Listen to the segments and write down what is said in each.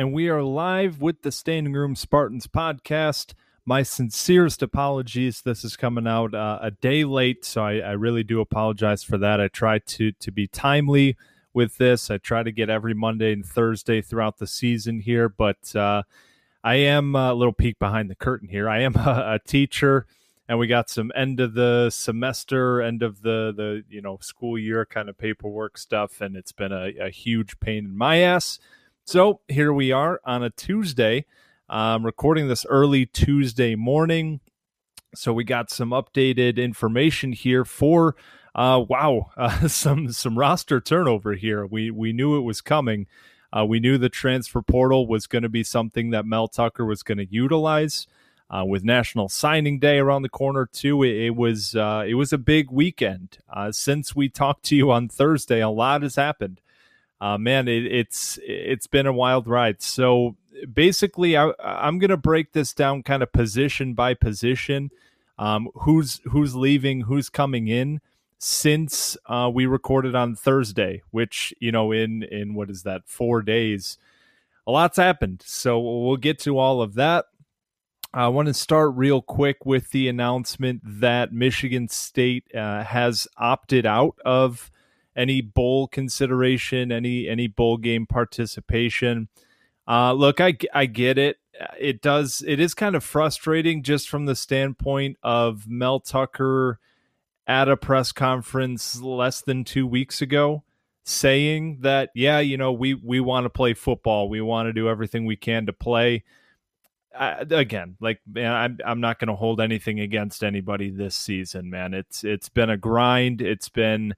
And we are live with the Standing Room Spartans podcast. My sincerest apologies. This is coming out uh, a day late, so I, I, really do apologize for that. I try to to be timely with this. I try to get every Monday and Thursday throughout the season here, but uh, I am a little peek behind the curtain here. I am a, a teacher, and we got some end of the semester, end of the the you know school year kind of paperwork stuff, and it's been a, a huge pain in my ass. So here we are on a Tuesday. I'm recording this early Tuesday morning. So we got some updated information here for uh, wow, uh, some some roster turnover here. We we knew it was coming. Uh, we knew the transfer portal was going to be something that Mel Tucker was going to utilize. Uh, with National Signing Day around the corner too, it, it was uh, it was a big weekend. Uh, since we talked to you on Thursday, a lot has happened uh, man, it, it's it's been a wild ride. So basically, I, I'm going to break this down kind of position by position. Um, who's who's leaving, who's coming in since uh, we recorded on Thursday, which you know in in what is that four days, a lot's happened. So we'll get to all of that. I want to start real quick with the announcement that Michigan State uh, has opted out of any bowl consideration, any any bowl game participation. Uh, look, I I get it. It does. It is kind of frustrating just from the standpoint of Mel Tucker at a press conference less than two weeks ago saying that yeah you know we we want to play football we want to do everything we can to play uh, again like man i'm, I'm not going to hold anything against anybody this season man it's it's been a grind it's been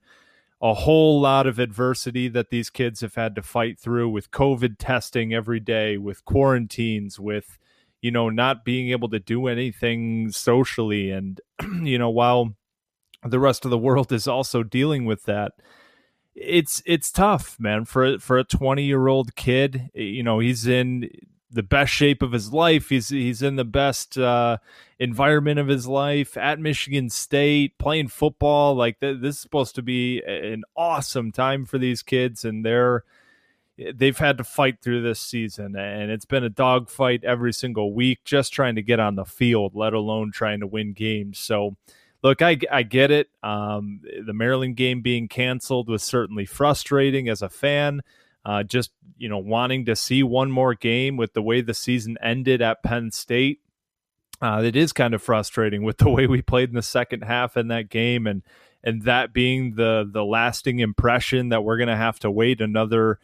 a whole lot of adversity that these kids have had to fight through with COVID testing every day, with quarantines, with, you know, not being able to do anything socially. And, you know, while the rest of the world is also dealing with that, it's it's tough, man. For for a 20 year old kid, you know, he's in the best shape of his life. He's he's in the best uh, environment of his life at Michigan State, playing football. Like th- this is supposed to be an awesome time for these kids, and they're they've had to fight through this season, and it's been a dogfight every single week, just trying to get on the field, let alone trying to win games. So. Look, I, I get it. Um, the Maryland game being canceled was certainly frustrating as a fan. Uh, just you know, wanting to see one more game with the way the season ended at Penn State. Uh, it is kind of frustrating with the way we played in the second half in that game, and and that being the the lasting impression that we're going to have to wait another,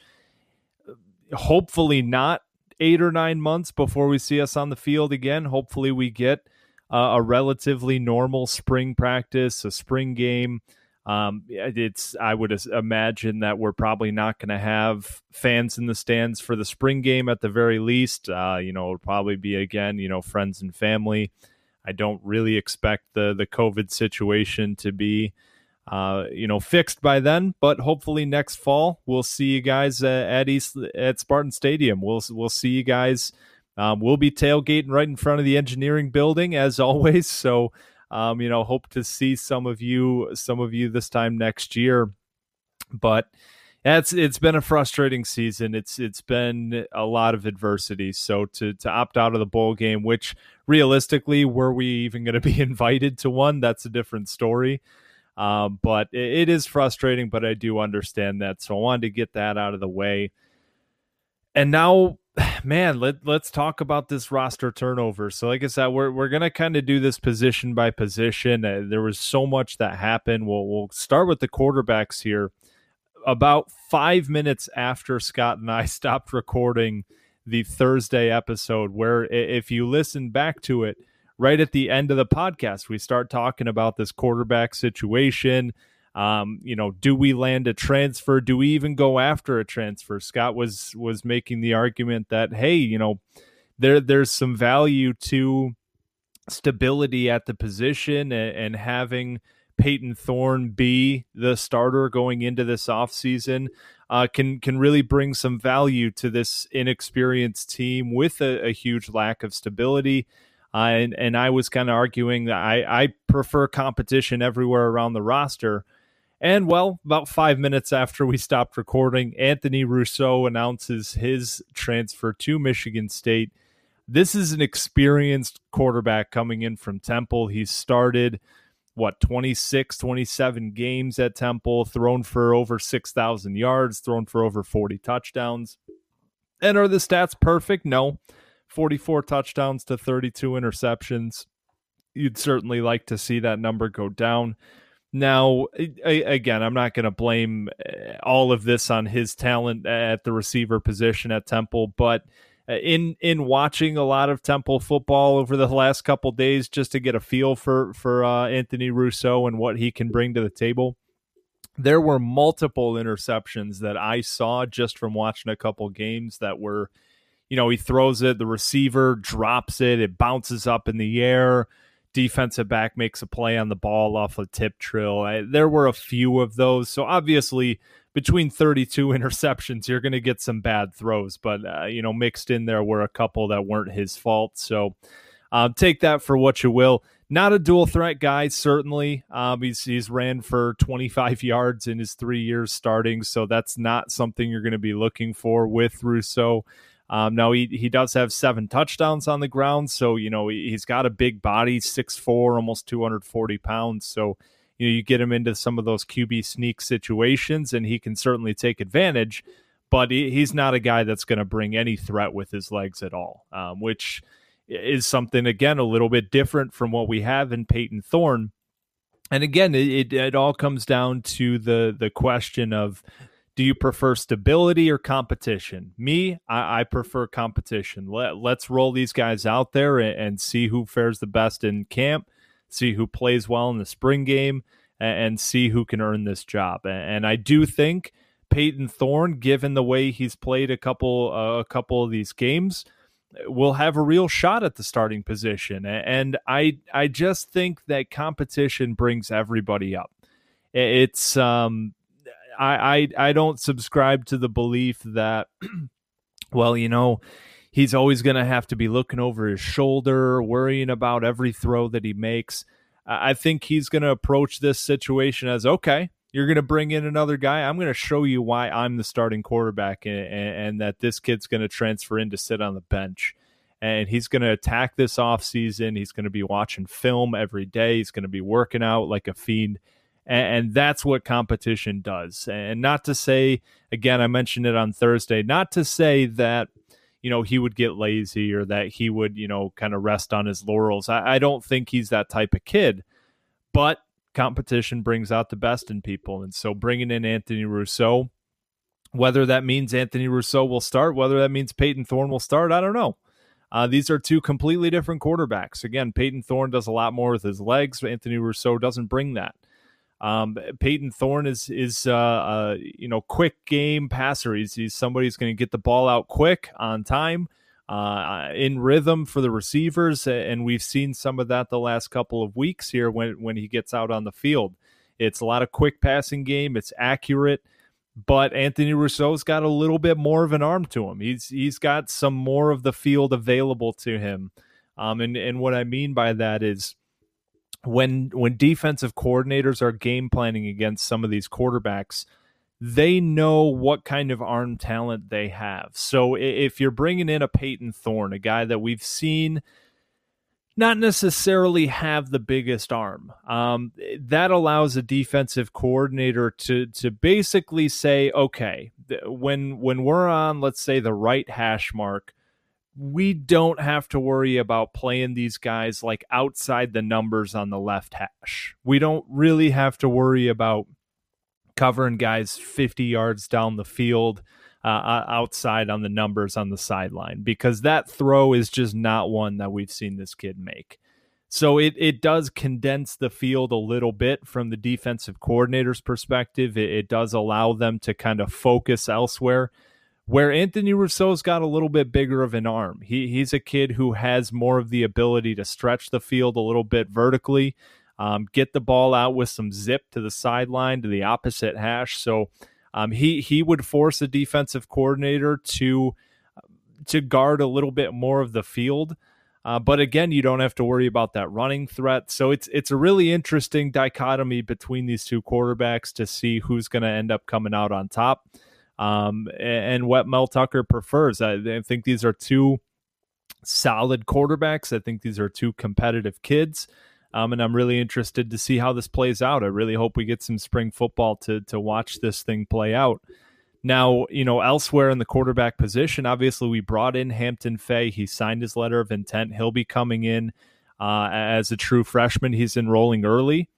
hopefully not eight or nine months before we see us on the field again. Hopefully, we get uh, a relatively normal spring practice, a spring game. Um, it's I would imagine that we're probably not going to have fans in the stands for the spring game at the very least. Uh, you know, it'll probably be again, you know, friends and family. I don't really expect the the COVID situation to be, uh, you know, fixed by then. But hopefully next fall we'll see you guys uh, at East at Spartan Stadium. We'll we'll see you guys. Um, we'll be tailgating right in front of the engineering building as always. So um, you know, hope to see some of you, some of you this time next year. But It's it's been a frustrating season. It's it's been a lot of adversity. So to to opt out of the bowl game, which realistically, were we even going to be invited to one? That's a different story. Um, but it, it is frustrating. But I do understand that. So I wanted to get that out of the way. And now, man, let let's talk about this roster turnover. So, like I said, we're we're gonna kind of do this position by position. Uh, there was so much that happened. We'll we'll start with the quarterbacks here about five minutes after Scott and I stopped recording the Thursday episode, where if you listen back to it, right at the end of the podcast, we start talking about this quarterback situation. Um, you know, do we land a transfer? Do we even go after a transfer? Scott was was making the argument that hey, you know, there there's some value to stability at the position and, and having Payton Thorne be the starter going into this offseason uh, can can really bring some value to this inexperienced team with a, a huge lack of stability. Uh, and, and I was kind of arguing that I, I prefer competition everywhere around the roster. And well, about five minutes after we stopped recording, Anthony Russo announces his transfer to Michigan State. This is an experienced quarterback coming in from Temple. He's started what 26 27 games at temple thrown for over 6000 yards thrown for over 40 touchdowns. And are the stats perfect? No. 44 touchdowns to 32 interceptions. You'd certainly like to see that number go down now again i'm not going to blame eh, all of this on his talent at the receiver position at temple but uh, in in watching a lot of Temple football over the last couple days just to get a feel for for uh, Anthony Russo and what he can bring to the table. There were multiple interceptions that I saw just from watching a couple games that were, you know, he throws it, the receiver drops it, it bounces up in the air defensive back makes a play on the ball off a tip drill. I, there were a few of those. So obviously, between 32 interceptions, you're going to get some bad throws, but uh, you know, mixed in there were a couple that weren't his fault. So uh, take that for what you will. Not a dual threat guy, certainly. Um, he's he's ran for 25 yards in his three years starting, so that's not something you're going to be looking for with Russo. Um, now he he does have seven touchdowns on the ground, so you know he, has got a big body, six four, almost 240 pounds. So you know you get him into some of those QB sneak situations, and he can certainly take advantage. But he, he's not a guy that's going to bring any threat with his legs at all, um, which is something again a little bit different from what we have in Payton Thorne. And again, it, it all comes down to the the question of do you prefer stability or competition? Me, I, I prefer competition. Let, let's roll these guys out there and, and, see who fares the best in camp, see who plays well in the spring game, and, and see who can earn this job. And, and, I do think Payton Thorne, given the way he's played a couple uh, a couple of these games, will have a real shot at the starting position. And I I just think that competition brings everybody up. It's um I, I I don't subscribe to the belief that well, you know, he's always going to have to be looking over his shoulder, worrying about every throw that he makes. I think he's going to approach this situation as okay, you're going to bring in another guy. I'm going to show you why I'm the starting quarterback and, and, that this kid's going to transfer in to sit on the bench. And he's going to attack this offseason. He's going to be watching film every day. He's going to be working out like a fiend and, and that's what competition does. And not to say, again, I mentioned it on Thursday, not to say that you know he would get lazy or that he would you know kind of rest on his laurels. I, I, don't think he's that type of kid but competition brings out the best in people. And so bringing in anthony Russo whether that means anthony Russo will start whether that means Payton Thorne will start i don't know. Uh, these are two completely different quarterbacks. Again Payton Thorne does a lot more with his legs. Anthony Russo doesn't bring that um, Payton Thorne is is uh, uh, you know quick game passer. He's, he's somebody who's going to get the ball out quick on time, uh, in rhythm for the receivers, and we've seen some of that the last couple of weeks here when when he gets out on the field. It's a lot of quick passing game. It's accurate, but Anthony Russo's got a little bit more of an arm to him. He's he's got some more of the field available to him. Um, and and what I mean by that is when when defensive coordinators are game planning against some of these quarterbacks, they know what kind of arm talent they have. So if you're bringing in a Payton Thorne a guy that we've seen not necessarily have the biggest arm, um, that allows a defensive coordinator to to basically say, okay, when when we're on, let's say the right hash mark, we don't have to worry about playing these guys like outside the numbers on the left hash. We don't really have to worry about covering guys 50 yards down the field uh, outside on the numbers on the sideline because that throw is just not one that we've seen this kid make. So it, it does condense the field a little bit from the defensive coordinator's perspective. It, it does allow them to kind of focus elsewhere. Where Anthony Russo's got a little bit bigger of an arm. He, he's a kid who has more of the ability to stretch the field a little bit vertically um, get the ball out with some zip to the sideline to the opposite hash. So um, he he would force a defensive coordinator to to guard a little bit more of the field. Uh, but again, you don't have to worry about that running threat. So it's it's a really interesting dichotomy between these two quarterbacks to see who's going to end up coming out on top, um, and, what Mel Tucker prefers. I, I think these are two solid quarterbacks. I think these are two competitive kids. Um, and I'm really interested to see how this plays out. I really hope we get some spring football to to watch this thing play out. Now, you know, elsewhere in the quarterback position, obviously we brought in Hampton Fay. He signed his letter of intent. He'll be coming in uh, as a true freshman. He's enrolling early,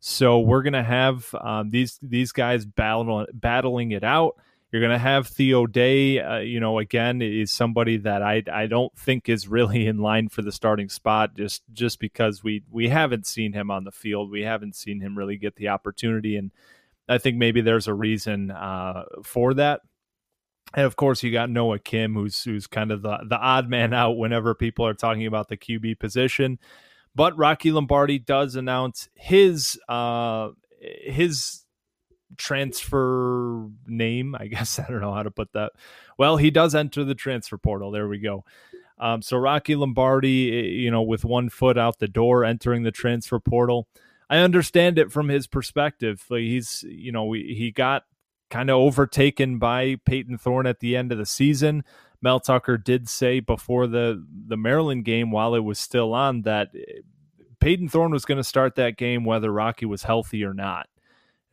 so we're gonna have um, these these guys battle, battling it out. You're going to have Theo Day, uh, you know, again, is somebody that I, I don't think is really in line for the starting spot just just because we we haven't seen him on the field. We haven't seen him really get the opportunity. And I think maybe there's a reason uh, for that. And of course, you got Noah Kim, who's who's kind of the, the odd man out whenever people are talking about the QB position. But Rocky Lombardi does announce his uh, his transfer name. I guess I don't know how to put that. Well, he does enter the transfer portal. There we go. Um, so Rocky Lombardi, eh, you know, with one foot out the door, entering the transfer portal. I understand it from his perspective. He's, you know, he got kind of overtaken by Payton Thorne at the end of the season. Mel Tucker did say before the the Maryland game, while it was still on, that Peyton Payton Thorne was going to start that game whether Rocky was healthy or not.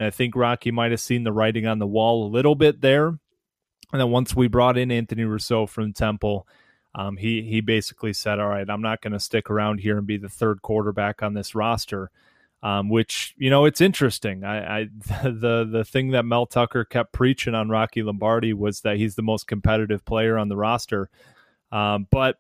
And I think Rocky might have seen the writing on the wall a little bit there. And then once we brought in Anthony Russo from Temple, um, he he basically said, "All right, I'm not going to stick around here and be the third quarterback on this roster." Um, which you know it's interesting. I, I the the thing that Mel Tucker kept preaching on Rocky Lombardi was that he's the most competitive player on the roster. Um, but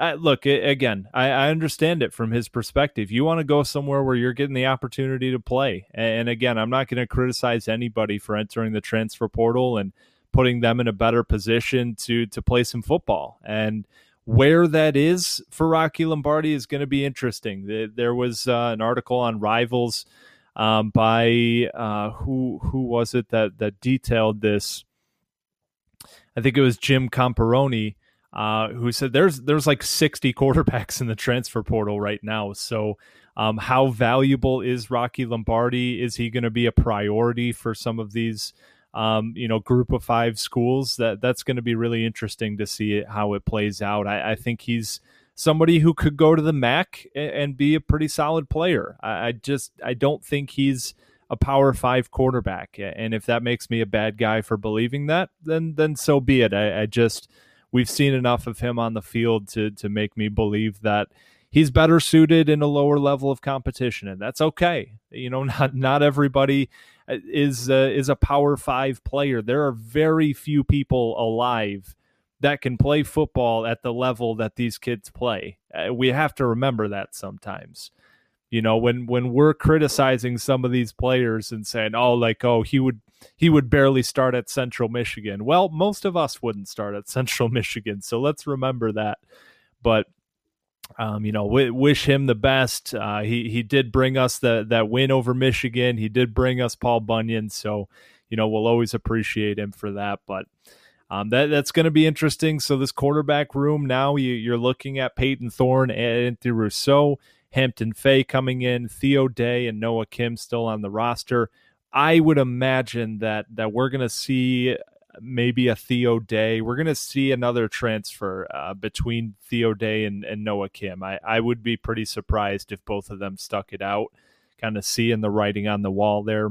uh, look again I, I, understand it from his perspective. You want to go somewhere where you're getting the opportunity to play. And, and again i'm not going to criticize anybody for entering the transfer portal and putting them in a better position to to play some football. And where that is for rocky lombardi is going to be interesting. There was uh, an article on rivals um, by uh, who who was it that that detailed this? I think it was jim comparoni uh, who said there's there's like 60 quarterbacks in the transfer portal right now. So, um, how valuable is Rocky Lombardi? Is he going to be a priority for some of these, um, you know, group of five schools? That that's going to be really interesting to see it, how it plays out. I, I, think he's somebody who could go to the MAC and, and be a pretty solid player. I, I just I don't think he's a power five quarterback. And if that makes me a bad guy for believing that, then then so be it. I, I just we've seen enough of him on the field to to make me believe that he's better suited in a lower level of competition, and that's okay. You know, not not everybody uh, is uh, is a power five player. There are very few people alive that can play football at the level that these kids play. Uh, we have to remember that sometimes. You know, when when we're criticizing some of these players and saying, "Oh, like, oh, he would he would barely start at Central Michigan." Well, most of us wouldn't start at Central Michigan, so let's remember that. But um, you know, w- wish him the best. Uh, he he did bring us the that win over Michigan. He did bring us Paul Bunyan, so you know we'll always appreciate him for that. But um, that that's going to be interesting. So this quarterback room now, you, are looking at Payton Thorne and Anthony Russo. Hampton Fay coming in, Theo Day and Noah Kim still on the roster. I would imagine that that we're going to see maybe a Theo Day. We're going to see another transfer uh, between Theo Day and, and Noah Kim. I, I would be pretty surprised if both of them stuck it out, kind of seeing the writing on the wall there.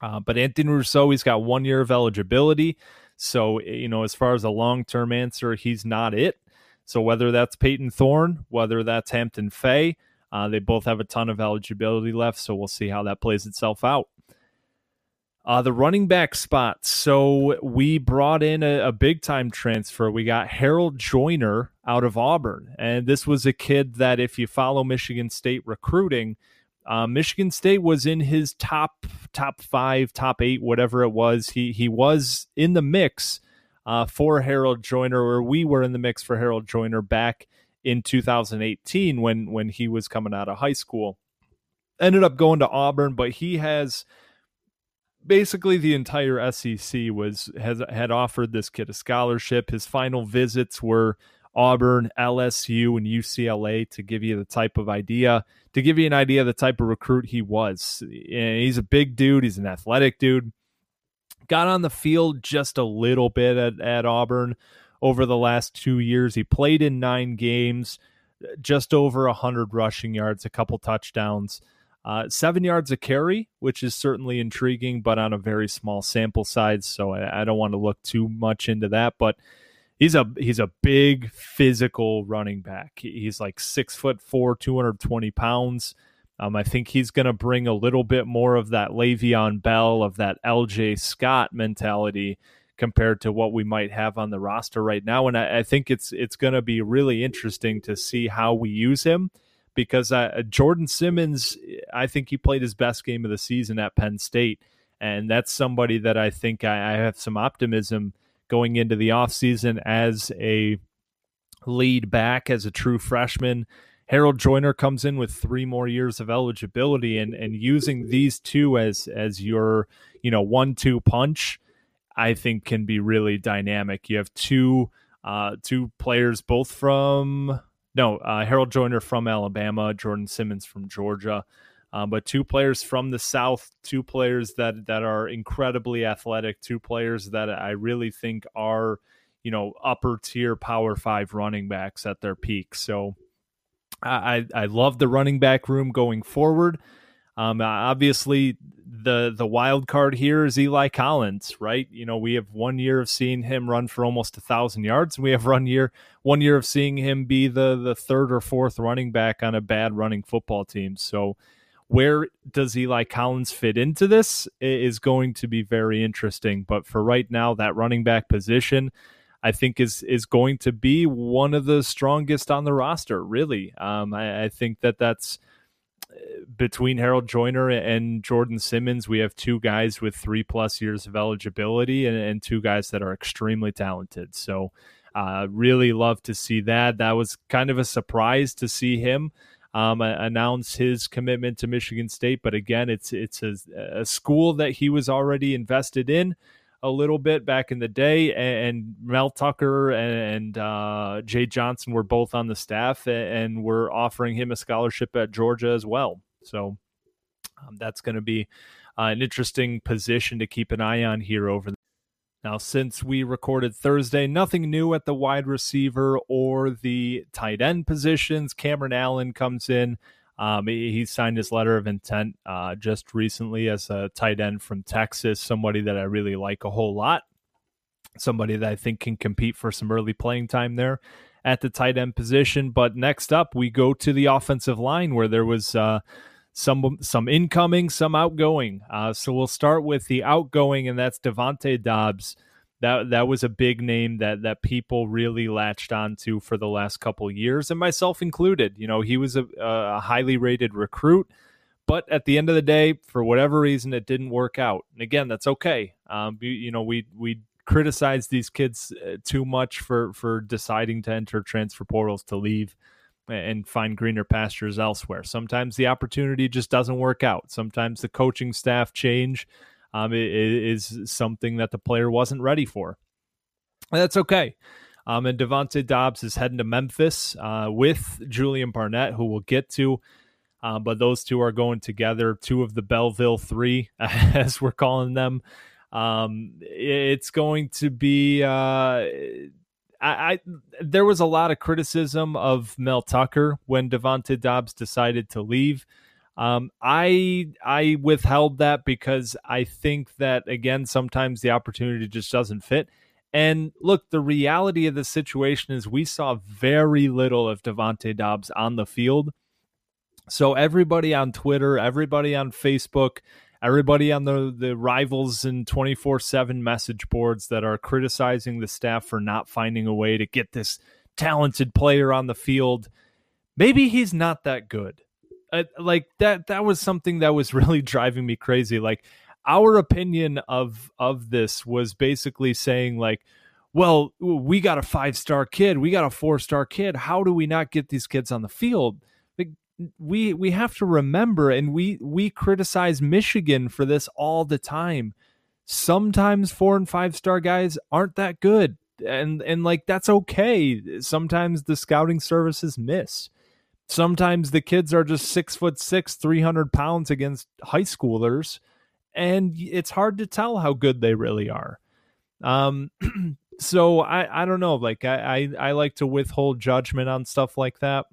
Uh, but Anthony Russo, he's got one year of eligibility. So, you know, as far as a long term answer, he's not it. So, whether that's Payton Thorne, whether that's Hampton Fay, uh, they both have a ton of eligibility left. So, we'll see how that plays itself out. Uh, the running back spot. So we brought in a, a big time transfer. We got Harold Joiner out of Auburn. And this was a kid that, if you follow Michigan State recruiting, uh, Michigan State was in his top top five, top eight, whatever it was. He he was in the mix uh, for Harold Joiner, or we were in the mix for Harold Joiner back in 2018 when when he was coming out of high school. Ended up going to Auburn, but he has basically the entire SEC was has had offered this kid a scholarship. His final visits were Auburn, LSU, and UCLA to give you the type of idea, to give you an idea of the type of recruit he was. And he's a big dude, he's an athletic dude. Got on the field just a little bit at, at Auburn over the last two years. He played in nine games, just over 100 rushing yards, a couple touchdowns. Uh, seven yards a carry, which is certainly intriguing, but on a very small sample size. So I, I, don't want to look too much into that. But he's a he's a big physical running back. He's like six foot four, two hundred twenty pounds. Um, I think he's going to bring a little bit more of that Le'Veon Bell, of that L.J. Scott mentality compared to what we might have on the roster right now. And I, I think it's it's going to be really interesting to see how we use him because uh, Jordon Simmons, I think he played his best game of the season at Penn State. And that's somebody that I think I, I have some optimism going into the offseason as a lead back, as a true freshman. Harold Joiner comes in with three more years of eligibility and, and using these two as as your, you know, one two punch, I think can be really dynamic. You have two uh, two players both from no, uh, Harold Joyner from Alabama, Jordon Simmons from Georgia. Um, but two players from the South, two players that that are incredibly athletic, two players that I really think are, you know, upper tier Power Five running backs at their peak. So I I love the running back room going forward. Um, obviously, the the wild card here is Eli Collins, right? You know, we have one year of seeing him run for almost a thousand yards, and we have one year one year of seeing him be the the third or fourth running back on a bad running football team. So, where does Eli Collins fit into this is going to be very interesting. But for right now, that running back position. I think is is going to be one of the strongest on the roster. Really, um, I, I think that that's between Harold Joiner and Jordon Simmons, we have two guys with three plus years of eligibility and, and two guys that are extremely talented. So, uh, really love to see that. That was kind of a surprise to see him um, announce his commitment to Michigan State. But again, it's it's a, a school that he was already invested in a little bit back in the day, and, Mel Tucker and, uh, Jay Johnson were both on the staff, and were offering him a scholarship at Georgia as well. So um, that's going to be uh, an interesting position to keep an eye on here over. The- now, since we recorded Thursday, nothing new at the wide receiver or the tight end positions. Cameron Allen comes in um, he, signed his letter of intent uh, just recently as a tight end from Texas, somebody that I really like a whole lot, somebody that I think can compete for some early playing time there at the tight end position. But next up, we go to the offensive line where there was uh, some some incoming, some outgoing. Uh, so we'll start with the outgoing, and that's Devontae Dobbs that that was a big name that that people really latched onto for the last couple years, and myself included. You know, he was a, a highly rated recruit, but at the end of the day, for whatever reason, it didn't work out. And again, that's okay. Um, you, you know, we we criticize these kids uh, too much for for deciding to enter transfer portals to leave and find greener pastures elsewhere. Sometimes the opportunity just doesn't work out. Sometimes the coaching staff change um, is something that the player wasn't ready for. And that's okay. Um, and Devontae Dobbs is heading to Memphis uh, with Julian Barnett, who we'll get to. Uh, but those two are going together, two of the Belleville three, as we're calling them. Um, it's going to be. Uh, I, I, there was a lot of criticism of Mel Tucker when Devontae Dobbs decided to leave. Um, I I withheld that because I think that again sometimes the opportunity just doesn't fit. And look, the reality of the situation is we saw very little of Devontae Dobbs on the field. So everybody on Twitter, everybody on Facebook, everybody on the the rivals and 24/7 message boards that are criticizing the staff for not finding a way to get this talented player on the field, maybe he's not that good uh, like that that was something that was really driving me crazy. Like our opinion of of this was basically saying like well we got a five star kid. We got a four star kid. How do we not get these kids on the field? Like we we have to remember and we we criticize michigan for this all the time. Sometimes four and five star guys aren't that good and and like that's okay. Sometimes the scouting services miss Sometimes the kids are just six foot six, 300 pounds against high schoolers, and it's hard to tell how good they really are. Um, so I, I don't know. Like I, I, I like to withhold judgment on stuff like that.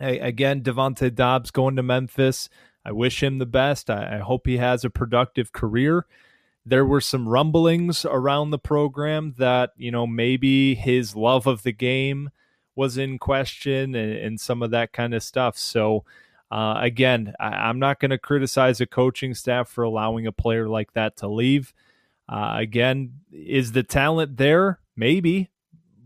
I, again, Devontae Dobbs going to Memphis. I wish him the best. I, I hope he has a productive career. There were some rumblings around the program that you know maybe his love of the game was in question and, and some of that kind of stuff. So, uh, again, I, am not going to criticize a coaching staff for allowing a player like that to leave. Uh, again, is the talent there? Maybe.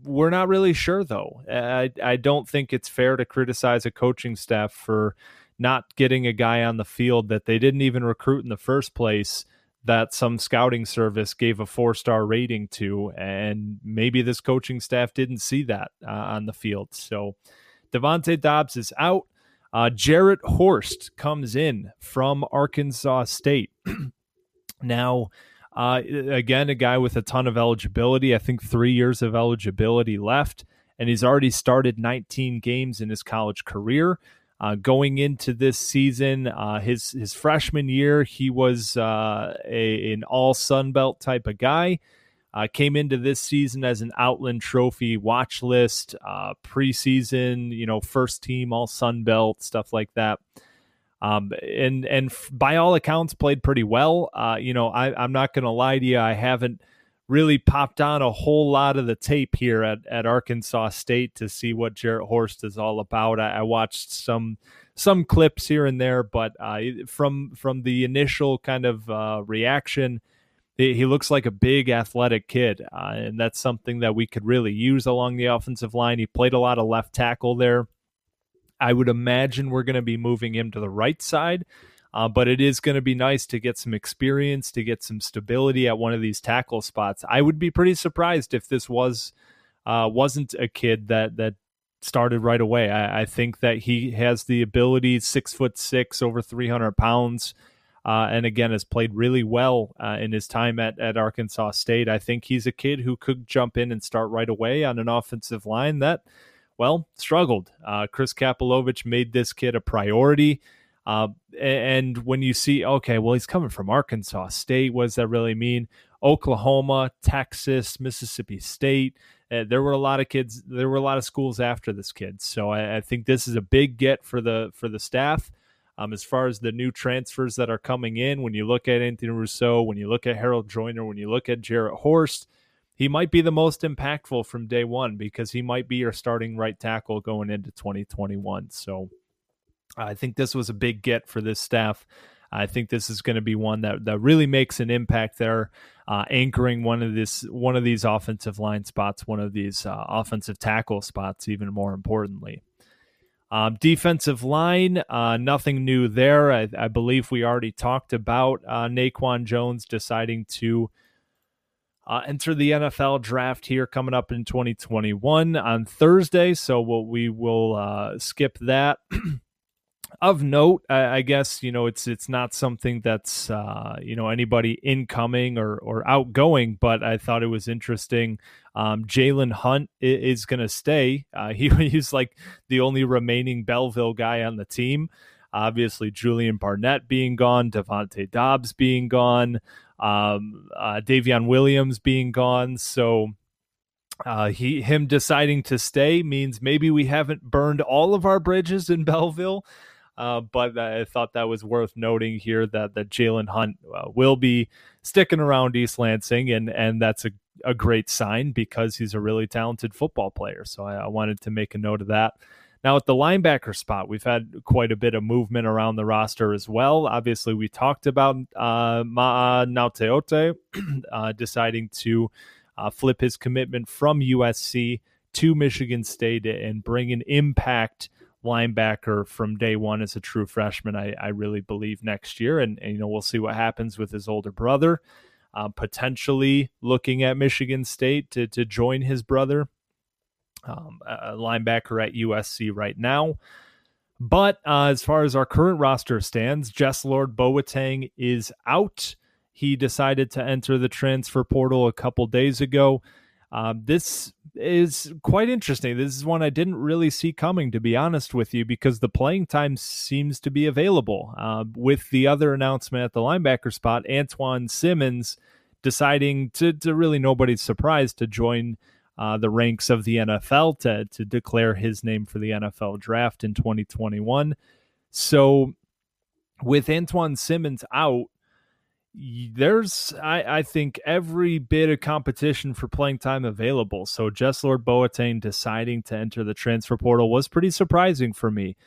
We're not really sure, though. I, I don't think it's fair to criticize a coaching staff for not getting a guy on the field that they didn't even recruit in the first place that some scouting service gave a four star rating to, and maybe this coaching staff didn't see that uh, on the field. So Devontae Dobbs is out. Uh, Jarrett Horst comes in from Arkansas State. now, uh, again, a guy with a ton of eligibility. I think three years of eligibility left, and he's already started 19 games in his college career. Uh, going into this season, uh, his his freshman year, he was uh, a, an all Sun Belt type of guy. Uh, came into this season as an Outland Trophy watch list, uh, preseason, you know, first team all Sun Belt stuff like that. Um, and and by all accounts, played pretty well. Uh, you know, I, I'm not going to lie to you, I haven't really popped on a whole lot of the tape here at, at Arkansas State to see what Jarrett Horst is all about. I, I watched some some clips here and there, but uh, from from the initial kind of uh, reaction, he, he, looks like a big athletic kid, uh, and that's something that we could really use along the offensive line. He played a lot of left tackle there. I would imagine we're going to be moving him to the right side. Uh, but it is going to be nice to get some experience, to get some stability at one of these tackle spots. I would be pretty surprised if this was uh, wasn't a kid that that started right away. I, I, think that he has the ability, six foot six, over three hundred pounds, uh, and again has played really well uh, in his time at at Arkansas State. I think he's a kid who could jump in and start right away on an offensive line that. Well, struggled. Uh, Chris Kapilovic made this kid a priority. Uh, and when you see, okay, well, he's coming from Arkansas State. What does that really mean? Oklahoma, Texas, Mississippi State. Uh, there were a lot of kids. There were a lot of schools after this kid. So I, I think this is a big get for the for the staff. Um, as far as the new transfers that are coming in, when you look at Anthony Russo, when you look at Harold Joiner, when you look at Jarrett Horst, he might be the most impactful from day one because he might be your starting right tackle going into 2021. So I think this was a big get for this staff. I think this is going to be one that, that really makes an impact there, uh, anchoring one of this one of these offensive line spots, one of these uh, offensive tackle spots, even more importantly. Um, defensive line, uh, nothing new there. I, I, believe we already talked about uh, Naquan Jones deciding to uh, enter the NFL draft here coming up in 2021 on Thursday. So we'll, we will uh, skip that. of note, I, I, guess you know it's it's not something that's uh, you know anybody incoming or or outgoing, but I thought it was interesting. Um, Jalen Hunt is, is going to stay. Uh, he, he's like the only remaining Belleville guy on the team. Obviously, Julian Barnett being gone, Devontae Dobbs being gone, um, uh, Davion Williams being gone. So uh, he him deciding to stay means maybe we haven't burned all of our bridges in Belleville. Uh, but I thought that was worth noting here that that Jalen Hunt uh, will be sticking around East Lansing, and and that's a, a great sign because he's a really talented football player. So I, I wanted to make a note of that. Now, at the linebacker spot, we've had quite a bit of movement around the roster as well. Obviously, we talked about uh, Ma'a Gaoteote uh, deciding to uh, flip his commitment from USC to Michigan State and bring an impact linebacker from day one as a true freshman. I, I really believe next year, and, and, you know we'll see what happens with his older brother, uh, potentially looking at Michigan State to to join his brother, um, a linebacker at USC right now. But uh, as far as our current roster stands, Jeslord Boateng is out. He decided to enter the transfer portal a couple days ago. Um, this is quite interesting. This is one I didn't really see coming, to be honest with you, because the playing time seems to be available. Uh, with the other announcement at the linebacker spot, Antjuan Simmons deciding to, to really nobody's surprise to join uh, the ranks of the NFL to, to declare his name for the NFL draft in 2021. So, with Antjuan Simmons out, there's I, I think every bit of competition for playing time available. So Jeslord Boateng deciding to enter the transfer portal was pretty surprising for me.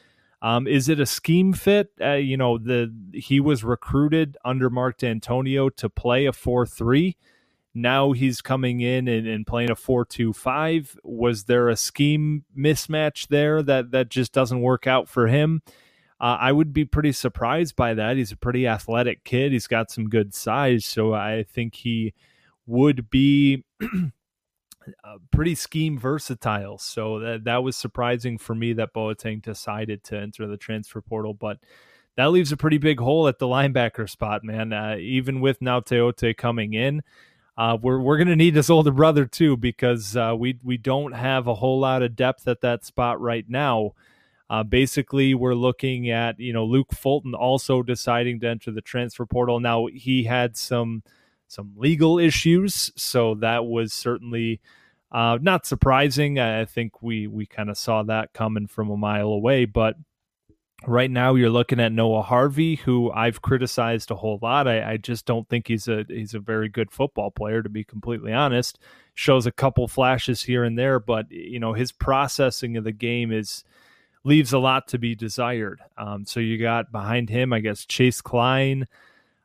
Um, is it a scheme fit? Uh, you know, the he was recruited under Mark Dantonio to play a four three. Now he's coming in and, and playing a four two five. Was there a scheme mismatch there that that just doesn't work out for him? Uh, I would be pretty surprised by that. He's a pretty athletic kid. He's got some good size, so I think he would be pretty scheme versatile. So that that was surprising for me that Boateng decided to enter the transfer portal, but that leaves a pretty big hole at the linebacker spot, man. Uh, even with Gaoteote coming in, uh, we're we're gonna need his older brother too because uh, we we don't have a whole lot of depth at that spot right now. Uh, basically, we're looking at you know Luke Fulton also deciding to enter the transfer portal. Now he had some some legal issues, so that was certainly uh, not surprising. I think we we kind of saw that coming from a mile away. But right now, you're looking at Noah Harvey, who I've criticized a whole lot. I, I just don't think he's a he's a very good football player, to be completely honest. Shows a couple flashes here and there, but you know his processing of the game is leaves a lot to be desired. Um, so you got behind him, I guess, Chase Kline.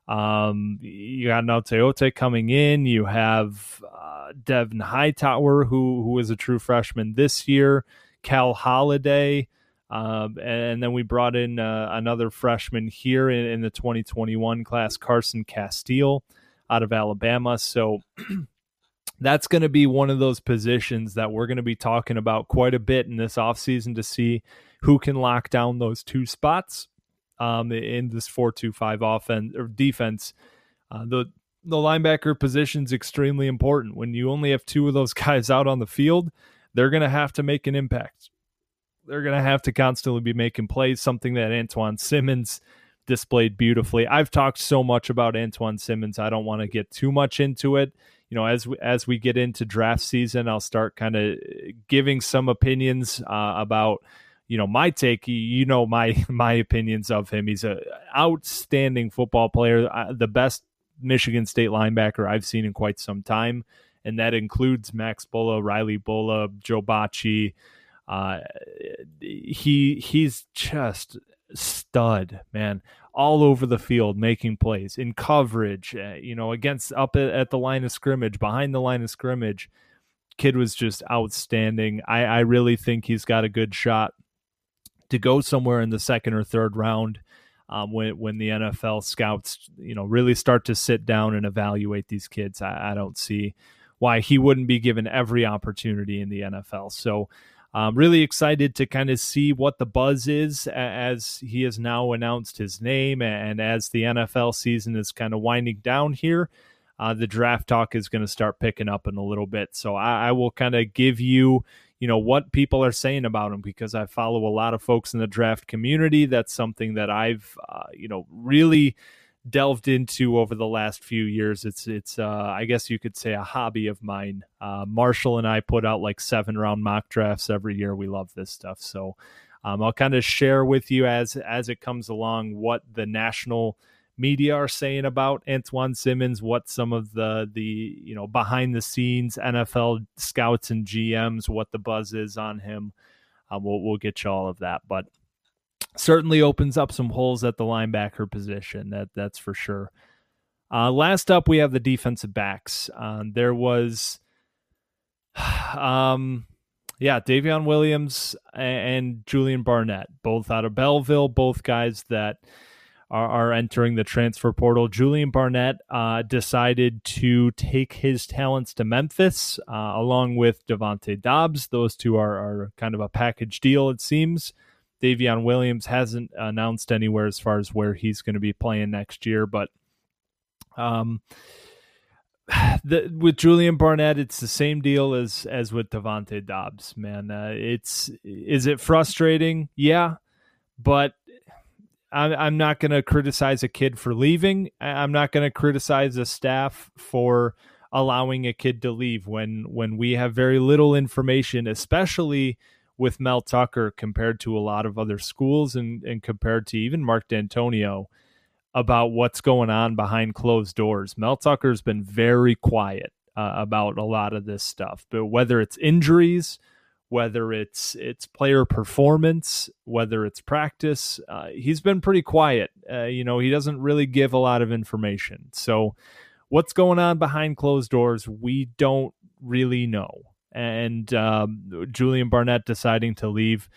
Um, you got Gaoteote coming in. You have uh, Devin Hightower, who who is a true freshman this year. Cal Haladay. Um, and then we brought in uh, another freshman here in, in, the 2021 class, Carson Castile out of Alabama. So that's going to be one of those positions that we're going to be talking about quite a bit in this offseason to see who can lock down those two spots um, in this four-two-five offense or defense. Uh, the the linebacker position is extremely important. When you only have two of those guys out on the field, they're going to have to make an impact. They're going to have to constantly be making plays, something that Antjuan Simmons displayed beautifully. I've talked so much about Antjuan Simmons, I don't want to get too much into it. You know, as we, as we get into draft season, I'll start kind of giving some opinions uh, about you know my take you know my my opinions of him. He's a outstanding football player uh, the best michigan state linebacker i've seen in quite some time. And that includes max bullough riley bullough joe bachie uh, he he's just stud man all over the field making plays in coverage uh, you know against up at, at the line of scrimmage behind the line of scrimmage. Kid was just outstanding. I i really think he's got a good shot to go somewhere in the second or third round um, when when the NFL scouts you know really start to sit down and evaluate these kids. I, I don't see why he wouldn't be given every opportunity in the NFL. So. I'm really excited to kind of see what the buzz is as he has now announced his name and as the NFL season is kind of winding down here. Uh, the draft talk is going to start picking up in a little bit. So I, I will kind of give you, you know what people are saying about him because I follow a lot of folks in the draft community. That's something that I've uh, you know really delved into over the last few years. It's it's uh, I guess you could say a hobby of mine. Uh, Marshall and I put out like seven round mock drafts every year. We love this stuff, so um, I'll kind of share with you as as it comes along what the national media are saying about Antjuan Simmons, what some of the the you know behind the scenes NFL scouts and GMs, what the buzz is on him. Um, we'll we'll get you all of that, but certainly opens up some holes at the linebacker position. That that's for sure. Uh, last up, we have the defensive backs. Um, there was, um, yeah, Davion Williams and Julian Barnett, both out of Belleville, both guys that are, are entering the transfer portal. Julian Barnett uh, decided to take his talents to Memphis uh, along with Devontae Dobbs. Those two are, are kind of a package deal, it seems. Davion Williams hasn't announced anywhere as far as where he's going to be playing next year, but um, the, with Julian Barnett, it's the same deal as as with Devontae Dobbs. Man, uh, it's is it frustrating? Yeah, but I'm not going to criticize a kid for leaving. I'm not going to criticize a staff for allowing a kid to leave when when we have very little information, especially with Mel Tucker compared to a lot of other schools and, and compared to even Mark Dantonio about what's going on behind closed doors. Mel Tucker's been very quiet uh, about a lot of this stuff, but whether it's injuries, whether it's it's player performance, whether it's practice, uh, he's been pretty quiet. Uh, you know, he doesn't really give a lot of information. So, what's going on behind closed doors, we don't really know and um, Julian Barnett deciding to leave.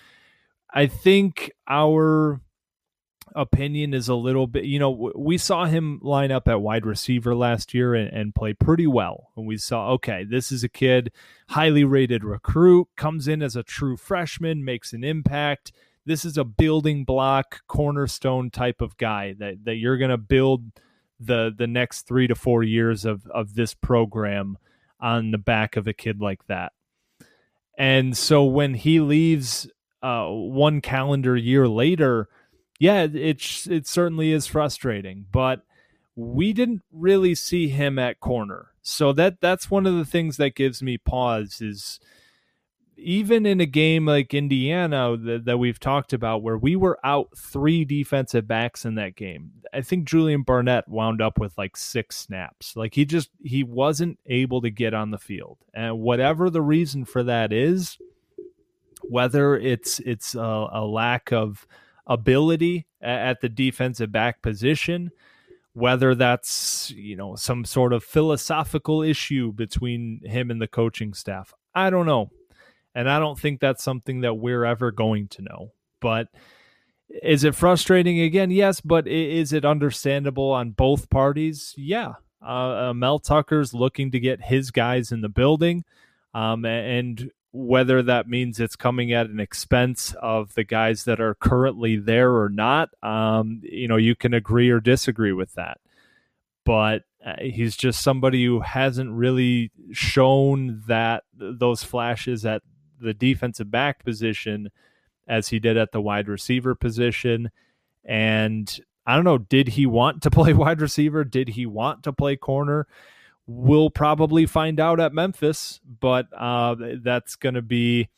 I think our opinion is a little bit, you know, we saw him line up at wide receiver last year and, and play pretty well. And we saw, okay, this is a kid, highly rated recruit, comes in as a true freshman, makes an impact. This is a building block, cornerstone type of guy that, that you're going to build the the next three to four years of of this program on the back of a kid like that. And so when he leaves uh, one calendar year later, yeah, it it certainly is frustrating, but we didn't really see him at corner. So that that's one of the things that gives me pause is even in a game like Indiana that, that, we've talked about, where we were out three defensive backs in that game, I think Julian Barnett wound up with like six snaps. Like he just he wasn't able to get on the field, and whatever the reason for that is, whether it's it's a, a lack of ability at the defensive back position whether that's you know some sort of philosophical issue between him and the coaching staff i don't know and I don't think that's something that we're ever going to know. But is it frustrating again? Yes. But is it understandable on both parties? Yeah. Uh, uh, Mel Tucker's looking to get his guys in the building. Um, and whether that means it's coming at an expense of the guys that are currently there or not, um, you know, you can agree or disagree with that. But uh, he's just somebody who hasn't really shown that those flashes at the defensive back position as he did at the wide receiver position. And I don't know, did he want to play wide receiver? Did he want to play corner? We'll probably find out at Memphis, but uh, that's going to be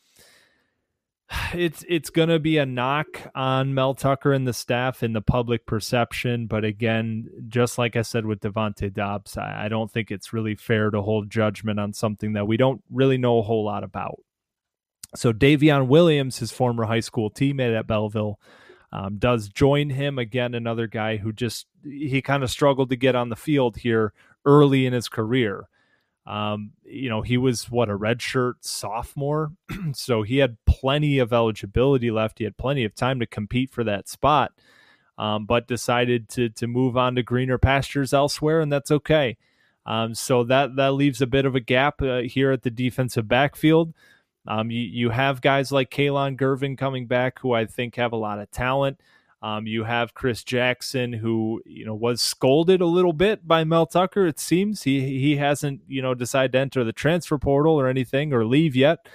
it's it's going to be a knock on Mel Tucker and the staff in the public perception. But again, just like I said with Devontae Dobbs, I, I don't think it's really fair to hold judgment on something that we don't really know a whole lot about. So Davion Williams, his former high school teammate at Belleville, um, does join him again. Another guy who just he kind of struggled to get on the field here early in his career. Um, you know, he was what a redshirt sophomore, so he had plenty of eligibility left. He had plenty of time to compete for that spot, um, but decided to to move on to greener pastures elsewhere, and that's okay. Um, so that that leaves a bit of a gap uh, here at the defensive backfield. Um, you, you have guys like Kalon Gervin coming back who I think have a lot of talent. Um, you have Chris Jackson, who you know was scolded a little bit by Mel Tucker. It seems he he hasn't you know decided to enter the transfer portal or anything or leave yet.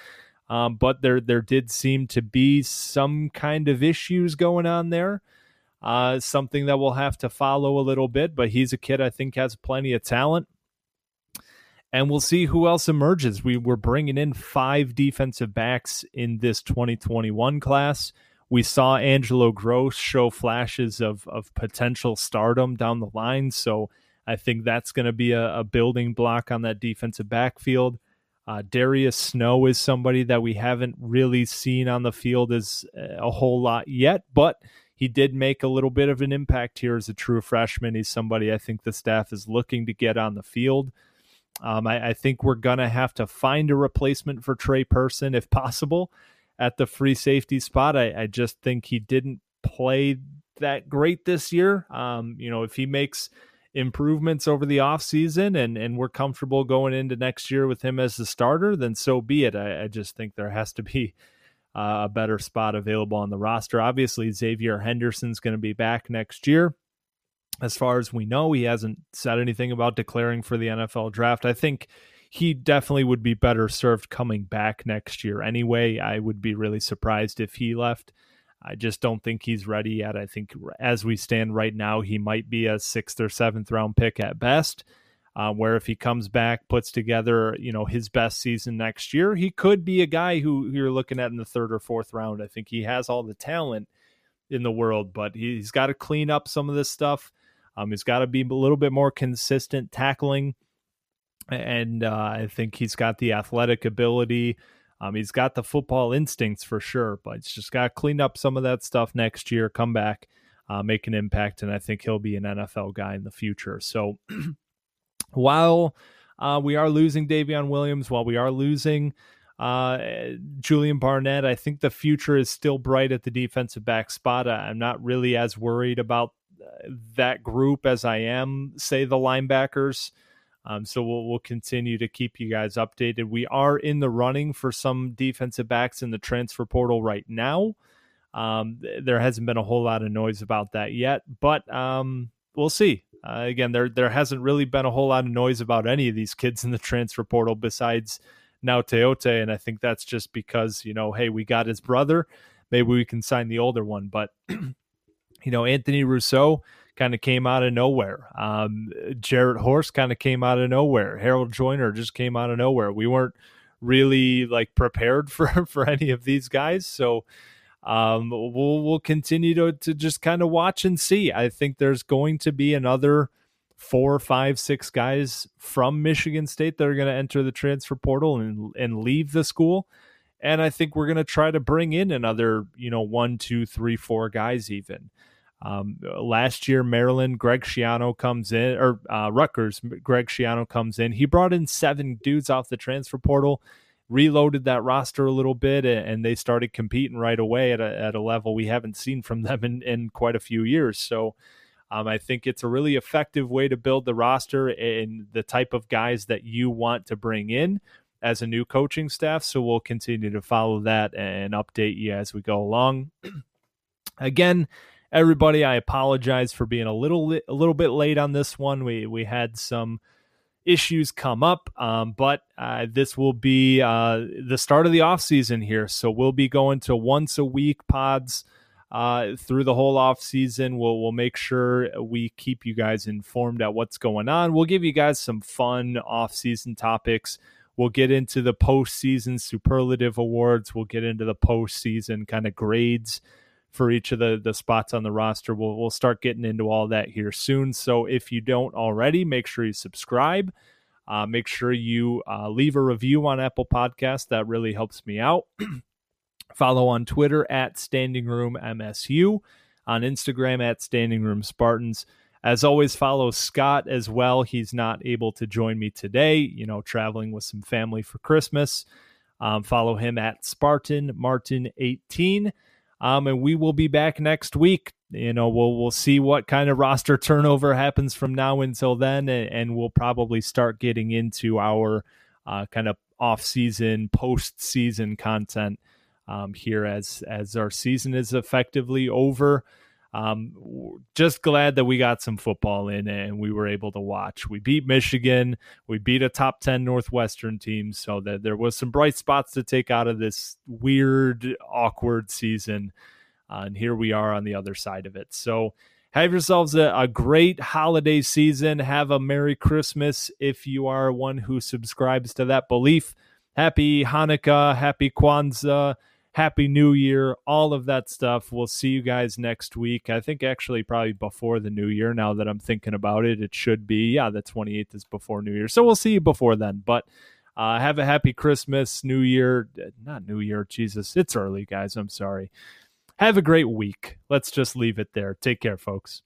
Um, but there there did seem to be some kind of issues going on there. Uh, something that we'll have to follow a little bit, but he's a kid I think has plenty of talent. And we'll see who else emerges. We were bringing in five defensive backs in this 2021 class. We saw Angelo Grose show flashes of of potential stardom down the line. So I think that's going to be a, a, building block on that defensive backfield. Uh, Darius Snow is somebody that we haven't really seen on the field as a whole lot yet, but he did make a little bit of an impact here as a true freshman. He's somebody I think the staff is looking to get on the field. Um, I, I, think we're going to have to find a replacement for Tre Person if possible at the free safety spot. I, I just think he didn't play that great this year. Um, you know, if he makes improvements over the offseason and, and we're comfortable going into next year with him as the starter, then so be it. I, I just think there has to be uh, a better spot available on the roster. Obviously, Xavier Henderson's going to be back next year. As far as we know, he hasn't said anything about declaring for the NFL draft. I think he definitely would be better served coming back next year anyway. I would be really surprised if he left. I just don't think he's ready yet. I think as we stand right now, he might be a sixth or seventh round pick at best. Uh, where if he comes back, puts together, you know, his best season next year, he could be a guy who you're looking at in the third or fourth round. I think he has all the talent in the world, but he's got to clean up some of this stuff. Um, he's got to be a little bit more consistent tackling, and uh, I think he's got the athletic ability um, he's got the football instincts for sure, but he's just got to clean up some of that stuff next year, come back, uh, make an impact, and I think he'll be an NFL guy in the future. So while uh, we are losing Davion Williams, while we are losing uh, Julian Barnett, I think the future is still bright at the defensive back spot. I'm not really as worried about uh, that group as I am, say, the linebackers. Um, so we'll, we'll continue to keep you guys updated. We are in the running for some defensive backs in the transfer portal right now. Um, there hasn't been a whole lot of noise about that yet, but um, we'll see. Uh, again, there there hasn't really been a whole lot of noise about any of these kids in the transfer portal besides Gaoteote, and I think that's just because you know, hey, we got his brother, maybe we can sign the older one. But you know, Anthony Russo kind of came out of nowhere. Um, Jarrett Horst kind of came out of nowhere. Harold Joiner just came out of nowhere. We weren't really like prepared for for any of these guys, so um, we'll we'll continue to to just kind of watch and see. I think there's going to be another four, five, six guys from Michigan State that are going to enter the transfer portal and and leave the school. And I think we're going to try to bring in another, you know, one, two, three, four guys even. Um, last year, Maryland, Greg Schiano comes in, or uh, Rutgers, Greg Schiano comes in. He brought in seven dudes off the transfer portal, reloaded that roster a little bit, and they started competing right away at a, at a level we haven't seen from them in, in quite a few years. So um, I think it's a really effective way to build the roster and the type of guys that you want to bring in as a new coaching staff. So we'll continue to follow that and update you as we go along. Again, everybody. I apologize for being a little a little bit late on this one. We we had some issues come up, um, but uh, this will be uh, the start of the off season here. So we'll be going to once a week pods. Uh, through the whole off season. We'll we'll make sure we keep you guys informed at what's going on. We'll give you guys some fun off season topics. We'll get into the postseason superlative awards. We'll get into the postseason kind of grades for each of the the spots on the roster. We'll we'll start getting into all that here soon. So if you don't already, make sure you subscribe. Uh, make sure you uh, leave a review on Apple Podcast. That really helps me out. Follow on Twitter at Standing Room MSU, on Instagram at Standing Room Spartans. As always, follow Scott as well. He's not able to join me today, you know, traveling with some family for Christmas. Um, follow him at Spartan Martin 18. Um, and we will be back next week. You know, we'll we'll see what kind of roster turnover happens from now until then, and, and we'll probably start getting into our uh, kind of off-season, post-season content um, here as as our season is effectively over. Um, just glad that we got some football in and we were able to watch. We beat Michigan, we beat a top 10 Northwestern team, so that there was some bright spots to take out of this weird, awkward season. Uh, and here we are on the other side of it. So, have yourselves a, a, great holiday season. Have a Merry Christmas if you are one who subscribes to that belief. Happy Hanukkah, Happy Kwanzaa, Happy New Year, all of that stuff. We'll see you guys next week. I think actually probably before the New Year. Now that I'm thinking about it, it should be yeah, the 28th is before New Year, so we'll see you before then. But uh, have a happy Christmas, New Year, not New Year, Jesus, it's early, guys. I'm sorry. Have a great week. Let's just leave it there. Take care, folks.